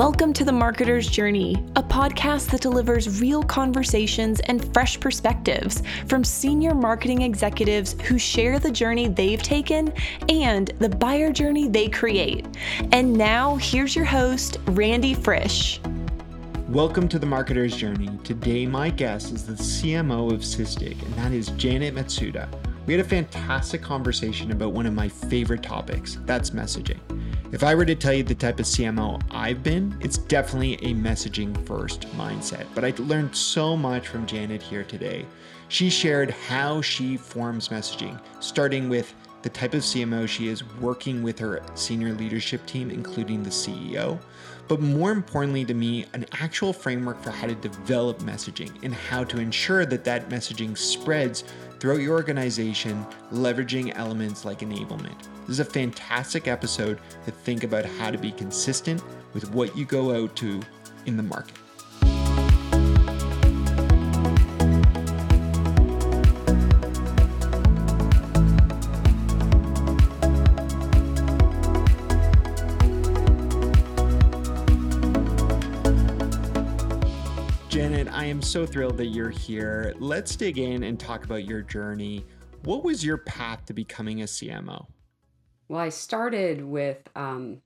Welcome to The Marketer's Journey, a podcast that delivers real conversations and fresh perspectives from senior marketing executives who share the journey they've taken and the buyer journey they create. And now, here's your host, Randy Frisch. Welcome to The Marketer's Journey. Today, my guest is the CMO of Sysdig, and that is Janet Matsuda. We had a fantastic conversation about one of my favorite topics that's messaging. If I were to tell you the type of CMO I've been, it's definitely a messaging first mindset. But I learned so much from Janet here today. She shared how she forms messaging, starting with the type of CMO she is working with her senior leadership team, including the CEO. But more importantly to me, an actual framework for how to develop messaging and how to ensure that that messaging spreads throughout your organization, leveraging elements like enablement. This is a fantastic episode to think about how to be consistent with what you go out to in the market. So thrilled that you're here. Let's dig in and talk about your journey. What was your path to becoming a CMO? Well, I started with um,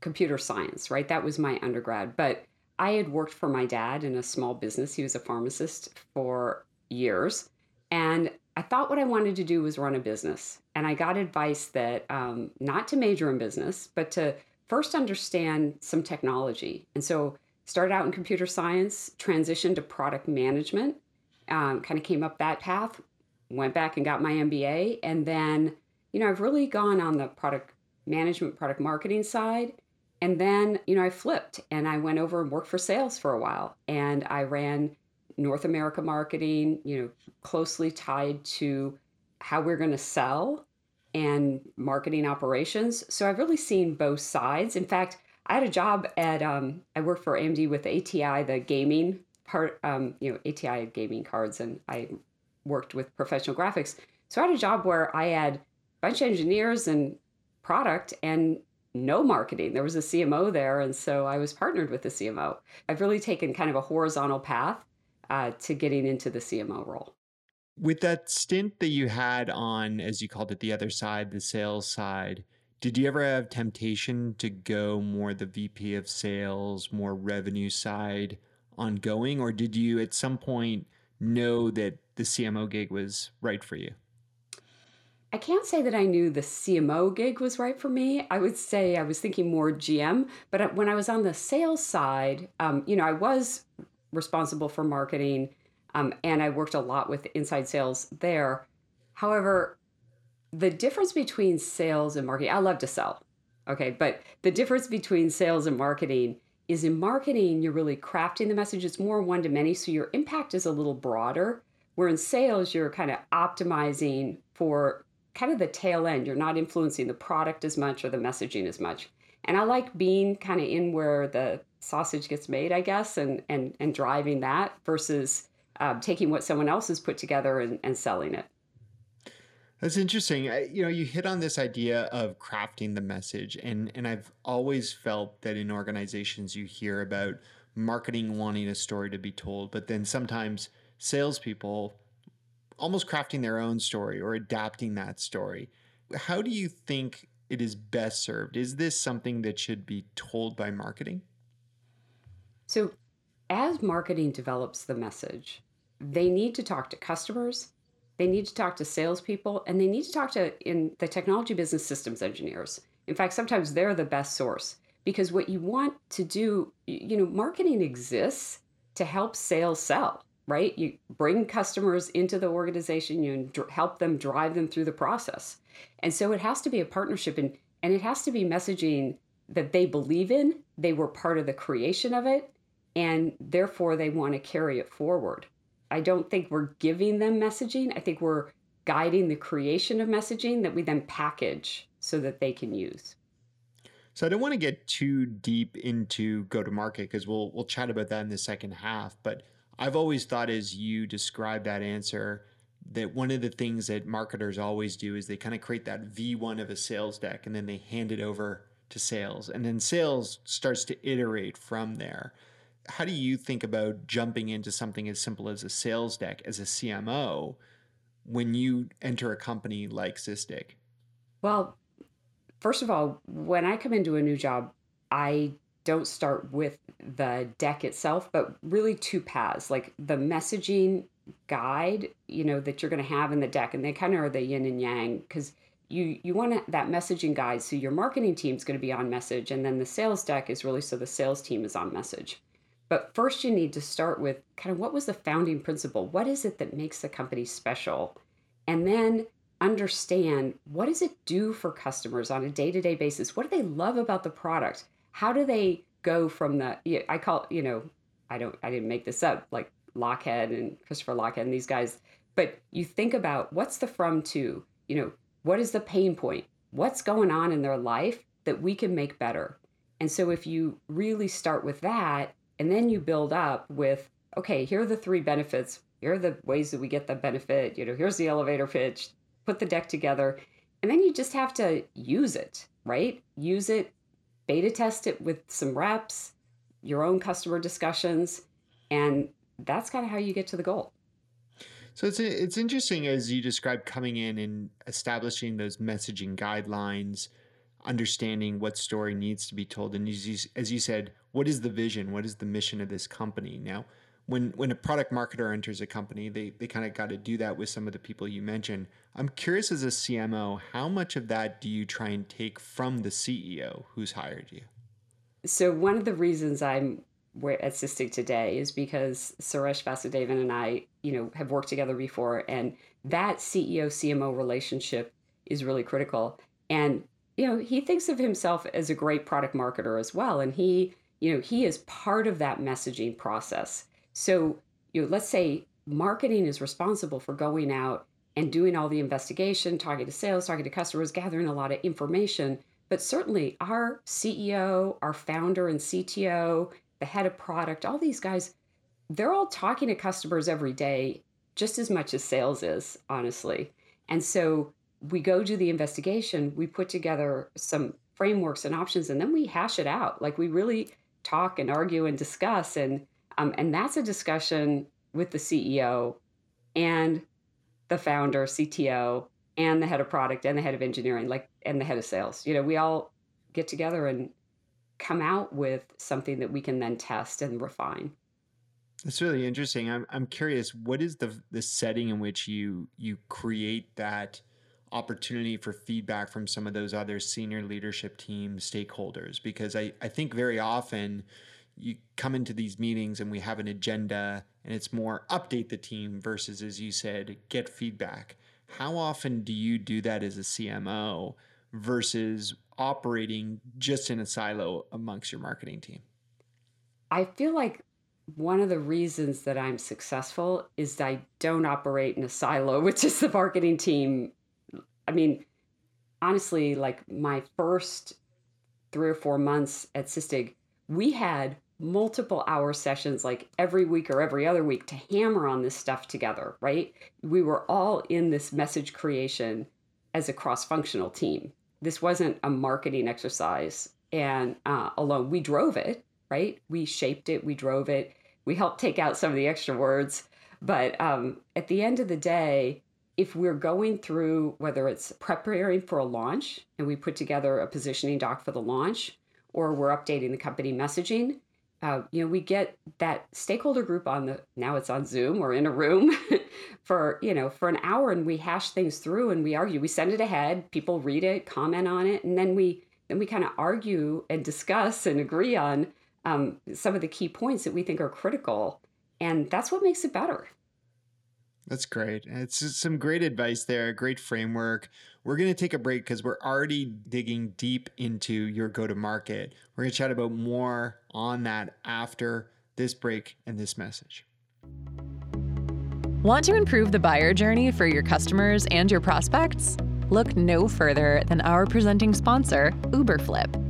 computer science, right? That was my undergrad. But I had worked for my dad in a small business. He was a pharmacist for years. And I thought what I wanted to do was run a business. And I got advice that um, not to major in business, but to first understand some technology. And so started out in computer science, transitioned to product management, um, kind of came up that path, went back and got my MBA, and then you know, I've really gone on the product management, product marketing side. And then, you know, I flipped and I went over and worked for sales for a while. And I ran North America marketing, you know, closely tied to how we're going to sell and marketing operations. So I've really seen both sides. In fact, I had a job at, um, I worked for AMD with ATI, the gaming part, um, you know, ATI gaming cards, and I worked with professional graphics. So I had a job where I had a bunch of engineers and product and no marketing. There was a CMO there, and so I was partnered with the CMO. I've really taken kind of a horizontal path uh, to getting into the CMO role. With that stint that you had on, as you called it, the other side, the sales side, did you ever have temptation to go more the VP of sales, more revenue side ongoing, or did you at some point know that the CMO gig was right for you? I can't say that I knew the CMO gig was right for me. I would say I was thinking more GM. But uh, when I was on the sales side, um, you know, I was responsible for marketing um, and I worked a lot with inside sales there. However, the difference between sales and marketing, I love to sell. Okay. But the difference between sales and marketing is in marketing, you're really crafting the message. It's more one to many. So your impact is a little broader. Where in sales, you're kind of optimizing for kind of the tail end. You're not influencing the product as much or the messaging as much. And I like being kind of in where the sausage gets made, I guess, and and and driving that versus uh, taking what someone else has put together and, and selling it. That's interesting. I, you know, you hit on this idea of crafting the message, and and I've always felt that in organizations you hear about marketing wanting a story to be told, but then sometimes salespeople almost crafting their own story or adapting that story. How do you think it is best served? Is this something that should be told by marketing? So, as marketing develops the message, they need to talk to customers, they need to talk to salespeople, and they need to talk to in the technology business systems engineers. In fact, sometimes they're the best source because what you want to do, you know, marketing exists to help sales sell right? You bring customers into the organization, you help them drive them through the process. And so it has to be a partnership and, and it has to be messaging that they believe in, they were part of the creation of it, and therefore they want to carry it forward. I don't think we're giving them messaging. I think we're guiding the creation of messaging that we then package so that they can use. So I don't want to get too deep into go to market because we'll we'll chat about that in the second half, but I've always thought as you describe that answer that one of the things that marketers always do is they kind of create that V1 of a sales deck and then they hand it over to sales, and then sales starts to iterate from there. How do you think about jumping into something as simple as a sales deck as a CMO when you enter a company like Sysdig? Well, first of all, when I come into a new job, I don't start with the deck itself, but really two paths like the messaging guide, you know, that you're going to have in the deck, and they kind of are the yin and yang because you you want that messaging guide so your marketing team is going to be on message, and then the sales deck is really so the sales team is on message. But first, you need to start with kind of what was the founding principle? What is it that makes the company special? And then understand what does it do for customers on a day-to-day basis? What do they love about the product? How do they go from the I call you know I don't I didn't make this up like Lochhead and Christopher Lochhead and these guys, but you think about what's the from to, you know, what is the pain point? What's going on in their life that we can make better? And so if you really start with that and then you build up with, okay, here are the three benefits. Here are the ways that we get the benefit. You know, here's the elevator pitch, put the deck together. And then you just have to use it, right? Use it, beta test it with some reps, your own customer discussions, and that's kind of how you get to the goal. So it's it's interesting as you describe coming in and establishing those messaging guidelines, understanding what story needs to be told, and as you, as you said, what is the vision? What is the mission of this company? Now, when when a product marketer enters a company, they they kind of got to do that with some of the people you mentioned. I'm curious as a CMO, how much of that do you try and take from the CEO who's hired you? So one of the reasons I'm at Sysdig today is because Suresh Vasudevan and I, you know, have worked together before, and that CEO CMO relationship is really critical. And you know, he thinks of himself as a great product marketer as well, and he, you know, he is part of that messaging process. So, you know, let's say marketing is responsible for going out and doing all the investigation, talking to sales, talking to customers, gathering a lot of information. But certainly, our CEO, our founder and CTO, the head of product, all these guys, they're all talking to customers every day just as much as sales is, honestly. And so we go do the investigation, we put together some frameworks and options, and then we hash it out. Like we really talk and argue and discuss. And um, and that's a discussion with the CEO and the founder, CTO, and the head of product and the head of engineering, like and the head of sales. You know, we all get together and come out with something that we can then test and refine. That's really interesting. I'm I'm curious, what is the the setting in which you you create that opportunity for feedback from some of those other senior leadership team stakeholders? Because I, I think very often you come into these meetings and we have an agenda and it's more update the team versus as you said, get feedback. How often do you do that as a CMO versus operating just in a silo amongst your marketing team? I feel like one of the reasons that I'm successful is I don't operate in a silo, which is the marketing team. I mean, honestly, like my first three or four months at Sysdig, we had multiple hour sessions like every week or every other week to hammer on this stuff together, right? We were all in this message creation as a cross functional team. This wasn't a marketing exercise and uh, alone. We drove it right? We shaped it we drove it. We helped take out some of the extra words but um, at the end of the day if we're going through whether it's preparing for a launch and we put together a positioning doc for the launch or we're updating the company messaging uh, you know, we get that stakeholder group on the now it's on Zoom or in a room for you know for an hour, and we hash things through and we argue. We send it ahead, people read it, comment on it, and then we then we kind of argue and discuss and agree on um, some of the key points that we think are critical, and that's what makes it better. That's great. It's some great advice there, great framework. We're going to take a break because we're already digging deep into your go to market. We're going to chat about more on that after this break and this message. Want to improve the buyer journey for your customers and your prospects? Look no further than our presenting sponsor, Uberflip.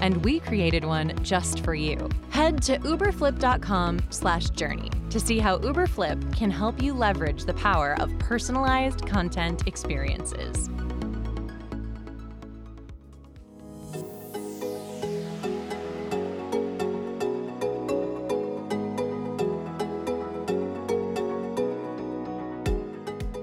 And we created one just for you. Head to uberflip.com slash journey to see how Uberflip can help you leverage the power of personalized content experiences.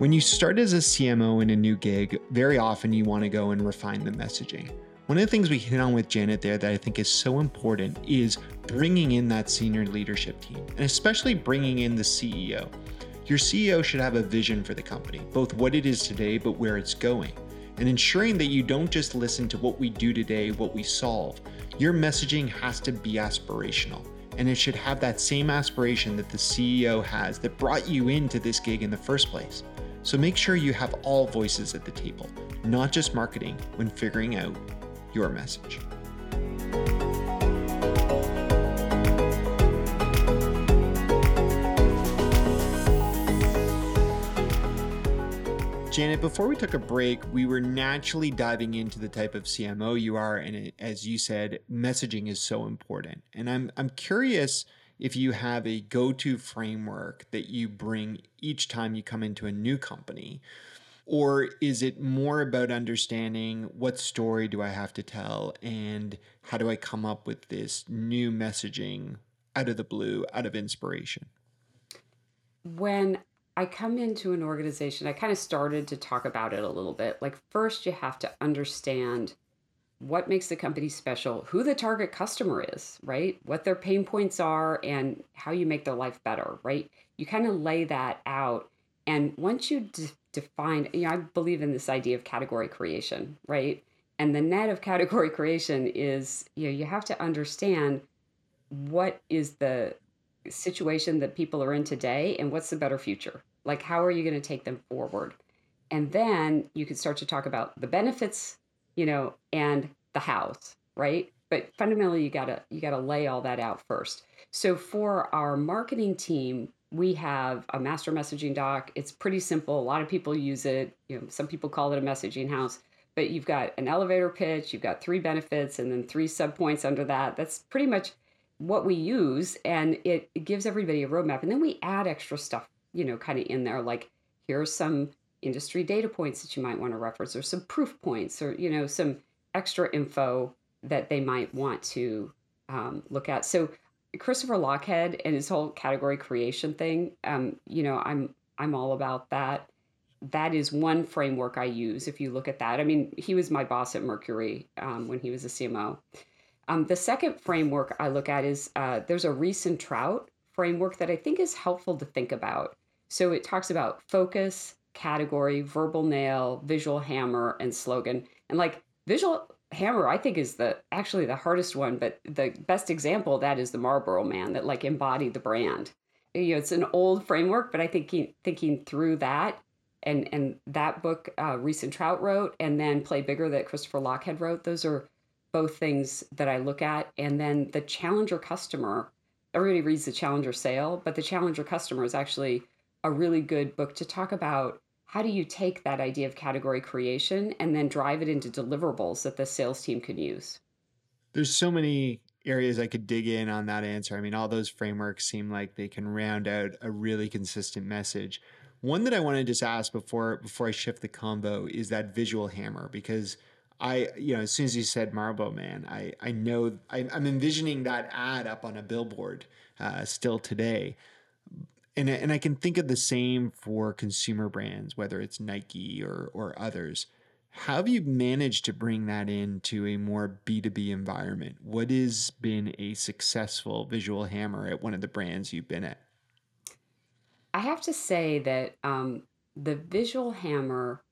When you start as a CMO in a new gig, very often you want to go and refine the messaging. One of the things we hit on with Janet there that I think is so important is bringing in that senior leadership team, and especially bringing in the CEO. Your CEO should have a vision for the company, both what it is today, but where it's going, and ensuring that you don't just listen to what we do today, what we solve. Your messaging has to be aspirational, and it should have that same aspiration that the CEO has that brought you into this gig in the first place. So make sure you have all voices at the table, not just marketing, when figuring out your message. Janet, before we took a break, we were naturally diving into the type of CMO you are, and it, as you said, messaging is so important. And I'm I'm curious if you have a go to framework that you bring each time you come into a new company? Or is it more about understanding what story do I have to tell and how do I come up with this new messaging out of the blue, out of inspiration? When I come into an organization, I kind of started to talk about it a little bit. Like, first, you have to understand what makes the company special, who the target customer is, right? What their pain points are, and how you make their life better, right? You kind of lay that out. And once you define, you know, I believe in this idea of category creation, right? And the net of category creation is, you know, you have to understand what is the situation that people are in today and what's the better future. Like, how are you going to take them forward? And then you can start to talk about the benefits you know, and the house, right? But fundamentally, you gotta you gotta lay all that out first. So for our marketing team, we have a master messaging doc. It's pretty simple. A lot of people use it. You know, some people call it a messaging house. But you've got an elevator pitch, you've got three benefits, and then three subpoints under that. That's pretty much what we use, and it, it gives everybody a roadmap. And then we add extra stuff, you know, kind of in there, like here's some industry data points that you might want to reference or some proof points or you know some extra info that they might want to um, look at so christopher lochhead and his whole category creation thing um, you know i'm i'm all about that. That is one framework i use if you look at that. I mean he was my boss at mercury um, when he was a cmo um, the second framework i look at is uh, there's a and Trout framework that i think is helpful to think about. So it talks about focus category, verbal nail, visual hammer, and slogan. And like visual hammer, I think is the actually the hardest one, but the best example of that is the Marlboro Man that like embodied the brand. You know, it's an old framework, but I think thinking through that and and that book uh, and Trout wrote, and then Play Bigger that Christopher Lochhead wrote. Those are both things that I look at. And then the challenger customer. Everybody reads the challenger sale, but the challenger customer is actually a really good book to talk about how do you take that idea of category creation and then drive it into deliverables that the sales team can use? There's so many areas I could dig in on that answer. I mean, all those frameworks seem like they can round out a really consistent message. One that I want to just ask before before I shift the combo is that visual hammer because I, you know, as soon as you said Marlboro Man, I, I know I, am envisioning that ad up on a billboard uh, still today and and I can think of the same for consumer brands, whether it's Nike or or others. How have you managed to bring that into a more B2B environment? What has been a successful visual hammer at one of the brands you've been at? I have to say that um, the visual hammer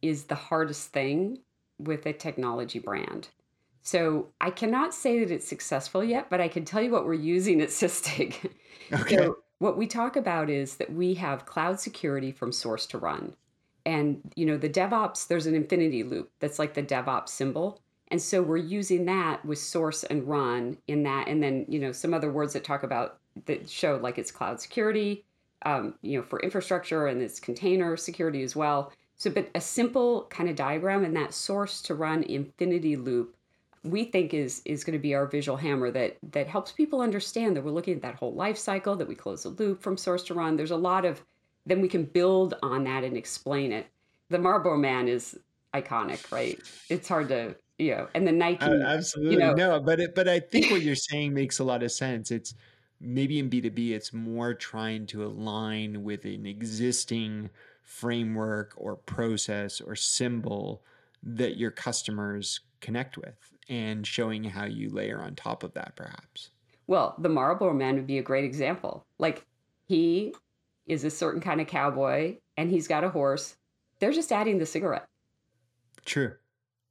is the hardest thing with a technology brand. So I cannot say that it's successful yet, but I can tell you what we're using at Sysdig. Okay. So what we talk about is that we have cloud security from source to run. And you know, the DevOps, there's an infinity loop that's like the DevOps symbol. And so we're using that with source and run in that. And then, you know, some other words that talk about that show like it's cloud security, um, you know, for infrastructure and it's container security as well. So, but a simple kind of diagram and that source to run infinity loop, we think is is going to be our visual hammer that that helps people understand that we're looking at that whole life cycle, that we close the loop from source to run. There's a lot of then we can build on that and explain it. The Marlboro Man is iconic, right? It's hard to you know, and the Nike. Uh, absolutely you know, no, but it, but I think what you're saying makes a lot of sense. It's maybe in B2B, it's more trying to align with an existing framework or process or symbol that your customers connect with and showing how you layer on top of that, perhaps. Well, the Marlboro Man would be a great example. Like he is a certain kind of cowboy and he's got a horse. They're just adding the cigarette. True.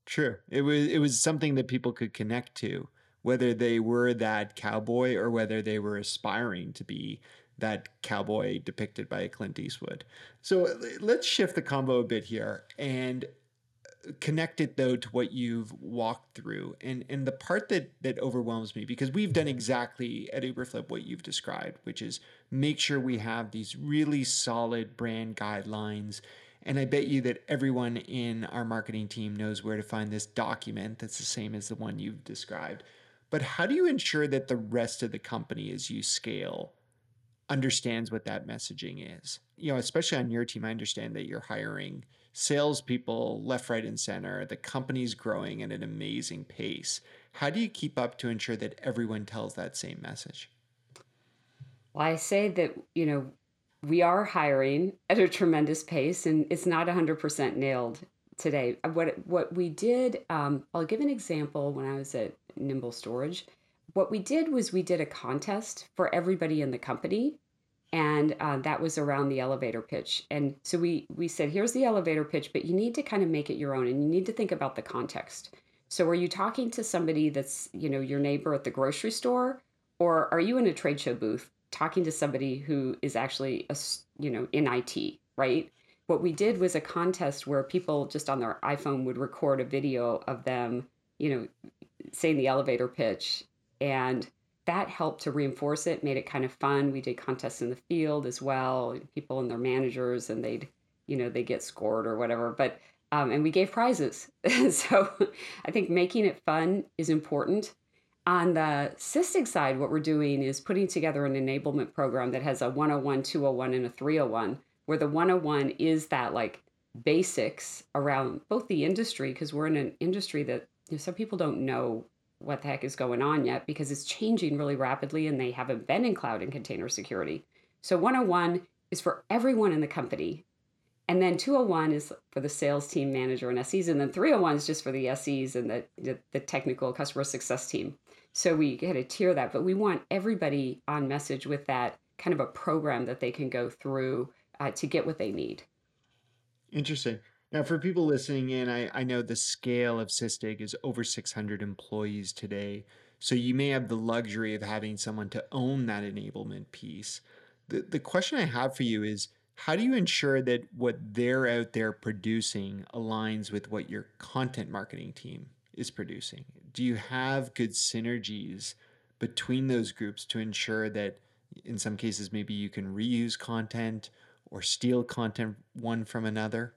True. It was it was something that people could connect to, whether they were that cowboy or whether they were aspiring to be that cowboy depicted by Clint Eastwood. So uh, let's shift the combo a bit here and connect it though to what you've walked through and and the part that that overwhelms me because we've done exactly at Uberflip what you've described which is make sure we have these really solid brand guidelines and I bet you that everyone in our marketing team knows where to find this document that's the same as the one you've described. But how do you ensure that the rest of the company, as you scale, understands what that messaging is? You know, especially on your team, I understand that you're hiring salespeople left, right, and center. The company's growing at an amazing pace. How do you keep up to ensure that everyone tells that same message? Well, I say that, you know, we are hiring at a tremendous pace and it's not 100% nailed today what what we did um, i'll give an example when i was at nimble storage what we did was we did a contest for everybody in the company and uh, that was around the elevator pitch and so we we said here's the elevator pitch but you need to kind of make it your own and you need to think about the context so are you talking to somebody that's you know your neighbor at the grocery store or are you in a trade show booth talking to somebody who is actually a, you know in IT, right? What we did was a contest where people just on their iPhone would record a video of them, you know, saying the elevator pitch and that helped to reinforce it, made it kind of fun. We did contests in the field as well, people and their managers and they'd, you know, they get scored or whatever. But um, and we gave prizes. so I think making it fun is important. On the Sysdig side, what we're doing is putting together an enablement program that has a 101, 201, and a 301, where the 101 is that like basics around both the industry, because we're in an industry that you know, some people don't know what the heck is going on yet because it's changing really rapidly and they haven't been in cloud and container security. So 101 is for everyone in the company. And then 201 is for the sales team manager and SEs. And then 301 is just for the SEs and the, the, the technical customer success team. So we had to tier that, but we want everybody on message with that kind of a program that they can go through uh, to get what they need. Interesting. Now, for people listening in, I, I know the scale of Sysdig is over 600 employees today. So you may have the luxury of having someone to own that enablement piece. The, the question I have for you is how do you ensure that what they're out there producing aligns with what your content marketing team is producing? Do you have good synergies between those groups to ensure that in some cases maybe you can reuse content or steal content one from another?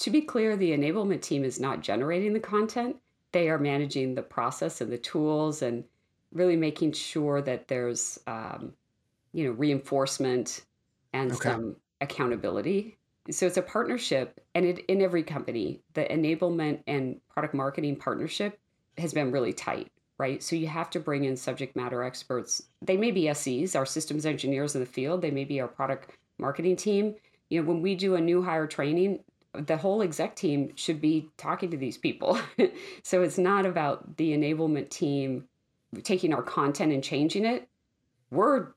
To be clear, the enablement team is not generating the content. They are managing the process and the tools and really making sure that there's um, you know reinforcement and okay. some accountability. So it's a partnership and it, in every company the enablement and product marketing partnership has been really tight right? So you have to bring in subject matter experts. They may be ses our systems engineers in the field. They may be our product marketing team. You know when we do a new hire training the whole exec team should be talking to these people. So it's not about the enablement team taking our content and changing it. We're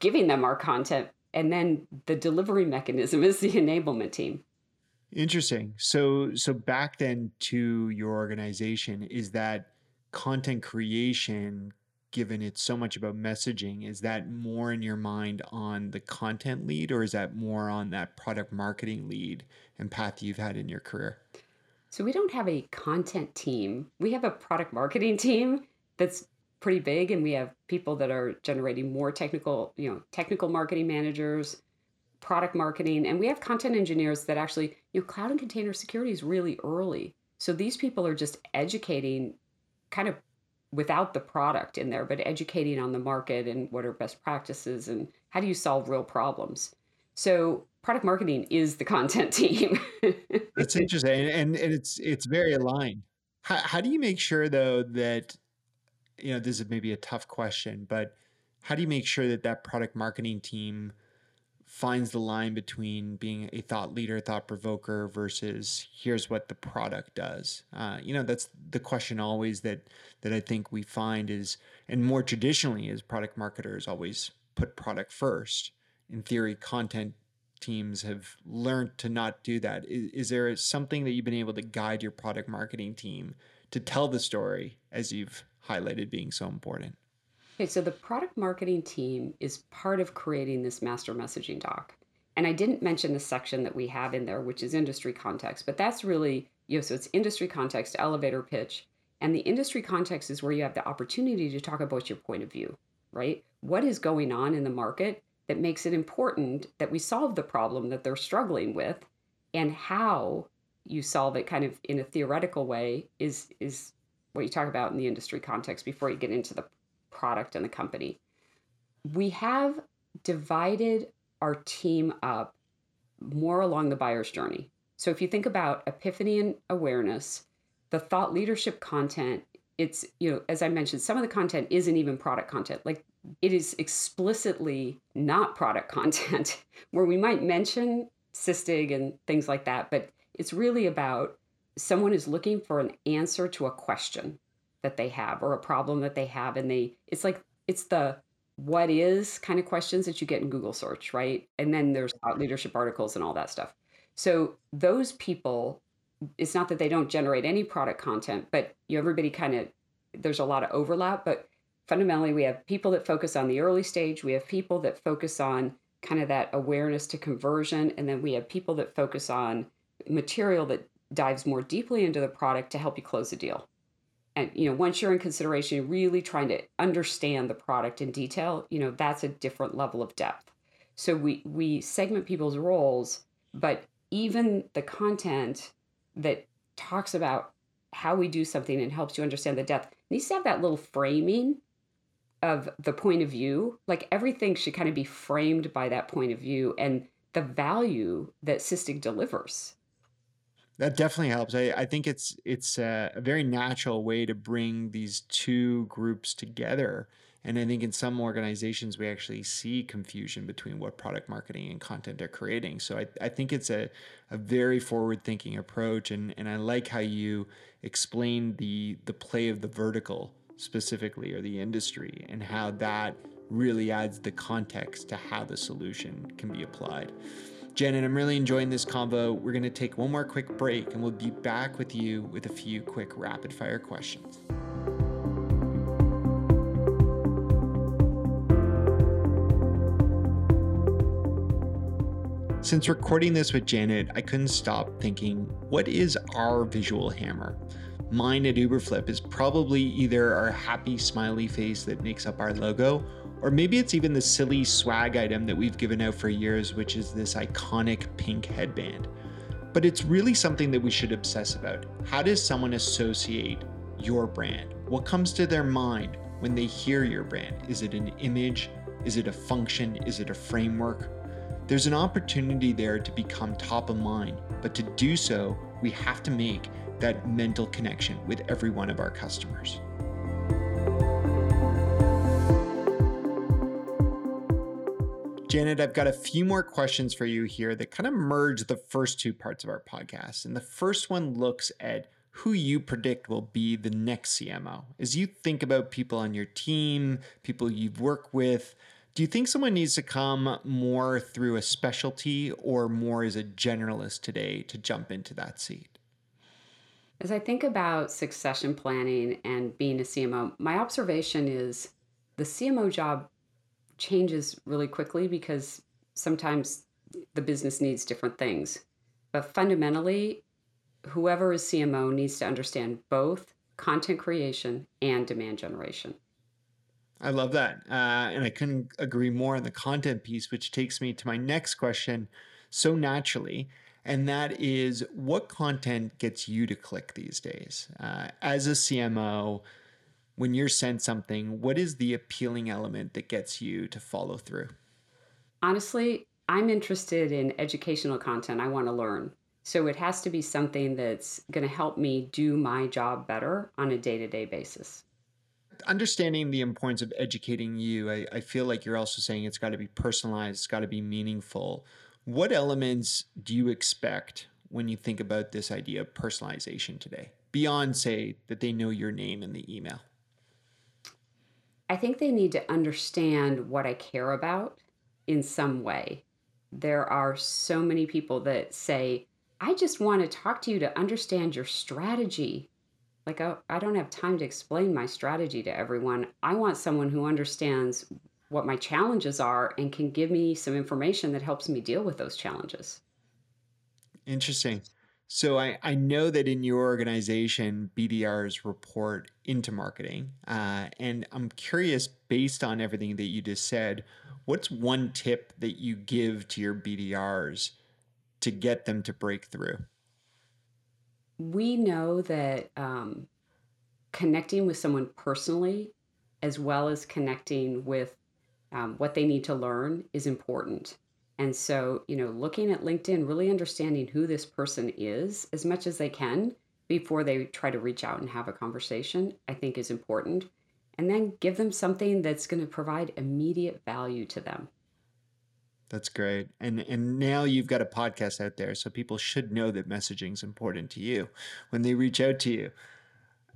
giving them our content and then the delivery mechanism is the enablement team. Interesting. So so back then to your organization is that content creation given it's so much about messaging is that more in your mind on the content lead or is that more on that product marketing lead and path you've had in your career so we don't have a content team we have a product marketing team that's pretty big and we have people that are generating more technical you know technical marketing managers product marketing, and we have content engineers that actually, you know, cloud and container security is really early. So these people are just educating kind of without the product in there, but educating on the market and what are best practices and how do you solve real problems. So product marketing is the content team. That's interesting, and, and it's it's very aligned. How, how do you make sure though that you know this is maybe a tough question, but how do you make sure that that product marketing team finds the line between being a thought leader, thought provoker versus here's what the product does. Uh, you know, that's the question always that that I think we find is, and more traditionally, is product marketers always put product first. In theory, content teams have learned to not do that. Is, is there something that you've been able to guide your product marketing team to tell the story as you've highlighted being so important? Okay, so the product marketing team is part of creating this master messaging doc. And I didn't mention the section that we have in there, which is industry context, but that's really, you know, so it's industry context, elevator pitch. And the industry context is where you have the opportunity to talk about your point of view, right? What is going on in the market that makes it important that we solve the problem that they're struggling with and how you solve it kind of in a theoretical way is is what you talk about in the industry context before you get into the product and the company. We have divided our team up more along the buyer's journey. So if you think about epiphany and awareness, the thought leadership content, it's, you know, as I mentioned, some of the content isn't even product content. Like it is explicitly not product content where we might mention Sysdig and things like that, but it's really about someone is looking for an answer to a question that they have or a problem that they have and they it's like it's the what is kind of questions that you get in Google search, right? And then there's leadership articles and all that stuff. So those people, it's not that they don't generate any product content, but you everybody kind of there's a lot of overlap. But fundamentally, we have people that focus on the early stage. We have people that focus on kind of that awareness to conversion, and then we have people that focus on material that dives more deeply into the product to help you close the deal and you know once you're in consideration really trying to understand the product in detail you know that's a different level of depth. So we we segment people's roles but even the content that talks about how we do something and helps you understand the depth needs to have that little framing of the point of view. Like everything should kind of be framed by that point of view and the value that Sysdig delivers that definitely helps. I, I think it's it's a, a, very natural way to bring these two groups together. And I think in some organizations we actually see confusion between what product marketing and content are creating. So I, I think it's a, a very forward thinking approach and, and I like how you explain the the play of the vertical specifically or the industry and how that really adds the context to how the solution can be applied. Janet, I'm really enjoying this convo. We're going to take one more quick break and we'll be back with you with a few quick rapid fire questions. Since recording this with Janet, I couldn't stop thinking, what is our visual hammer? Mine at Uberflip is probably either our happy smiley face that makes up our logo or maybe it's even the silly swag item that we've given out for years, which is this iconic pink headband. But it's really something that we should obsess about. How does someone associate your brand? What comes to their mind when they hear your brand? Is it an image? Is it a function? Is it a framework? There's an opportunity there to become top of mind, but to do so, we have to make that mental connection with every one of our customers. Janet, I've got a few more questions for you here that kind of merge the first two parts of our podcast. And the first one looks at who you predict will be the next CMO. As you think about people on your team, people you've worked with, do you think someone needs to come more through a specialty or more as a generalist today to jump into that seat? As I think about succession planning and being a CMO, my observation is the CMO job changes really quickly because sometimes the business needs different things. But fundamentally, whoever is CMO needs to understand both content creation and demand generation. I love that. Uh, and I couldn't agree more on the content piece, which takes me to my next question so naturally. And that is what content gets you to click these days? Uh, as a CMO, when you're sent something, what is the appealing element that gets you to follow through? Honestly, I'm interested in educational content. I want to learn. So it has to be something that's going to help me do my job better on a day to day basis understanding the importance of educating you, I, I feel like you're also saying it's got to be personalized, it's got to be meaningful. What elements do you expect when you think about this idea of personalization today, beyond, say, that they know your name in the email? I think they need to understand what I care about in some way. There are so many people that say, I just want to talk to you to understand your strategy. Like, I, I don't have time to explain my strategy to everyone. I want someone who understands what my challenges are and can give me some information that helps me deal with those challenges. Interesting. So I, I know that in your organization, BDRs report into marketing. Uh, and I'm curious, based on everything that you just said, what's one tip that you give to your BDRs to get them to break through? we know that um, connecting with someone personally, as well as connecting with um, what they need to learn, is important. And so, you know, looking at LinkedIn, really understanding who this person is as much as they can before they try to reach out and have a conversation, I think is important. And then give them something that's going to provide immediate value to them. That's great. And and now you've got a podcast out there, so people should know that messaging is important to you when they reach out to you.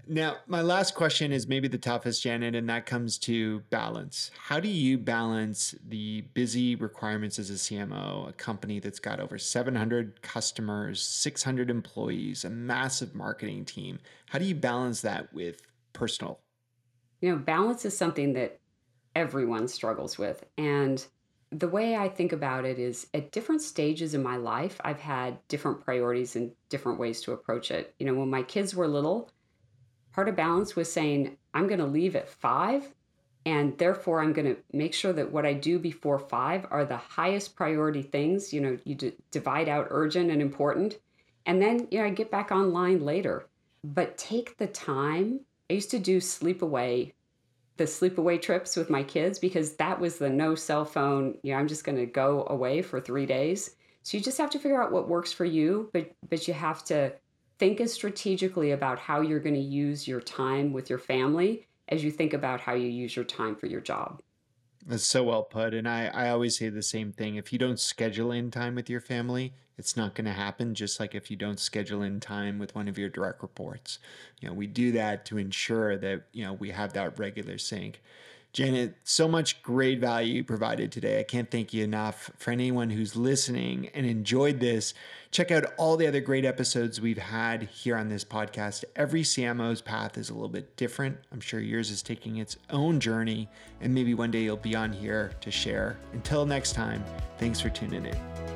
Now, my last question is maybe the toughest, Janet, and that comes to balance. How do you balance the busy requirements as a CMO, a company that's got over 700 customers, 600 employees, a massive marketing team? How do you balance that with personal? You know, balance is something that everyone struggles with. And the way I think about it is at different stages in my life, I've had different priorities and different ways to approach it. You know, when my kids were little, part of balance was saying, I'm going to leave at five, and therefore I'm going to make sure that what I do before five are the highest priority things. You know, you d- divide out urgent and important, and then, you know, I get back online later. But take the time. I used to do sleepaway the sleepaway trips with my kids because that was the no cell phone you know i'm just going to go away for three days so you just have to figure out what works for you but but you have to think as strategically about how you're going to use your time with your family as you think about how you use your time for your job that's so well put. And I, I always say the same thing. If you don't schedule in time with your family, it's not going to happen. Just like if you don't schedule in time with one of your direct reports, you know, we do that to ensure that, you know, we have that regular sync. Janet, so much great value provided today. I can't thank you enough. For anyone who's listening and enjoyed this, check out all the other great episodes we've had here on this podcast. Every CMO's path is a little bit different. I'm sure yours is taking its own journey, and maybe one day you'll be on here to share. Until next time, thanks for tuning in.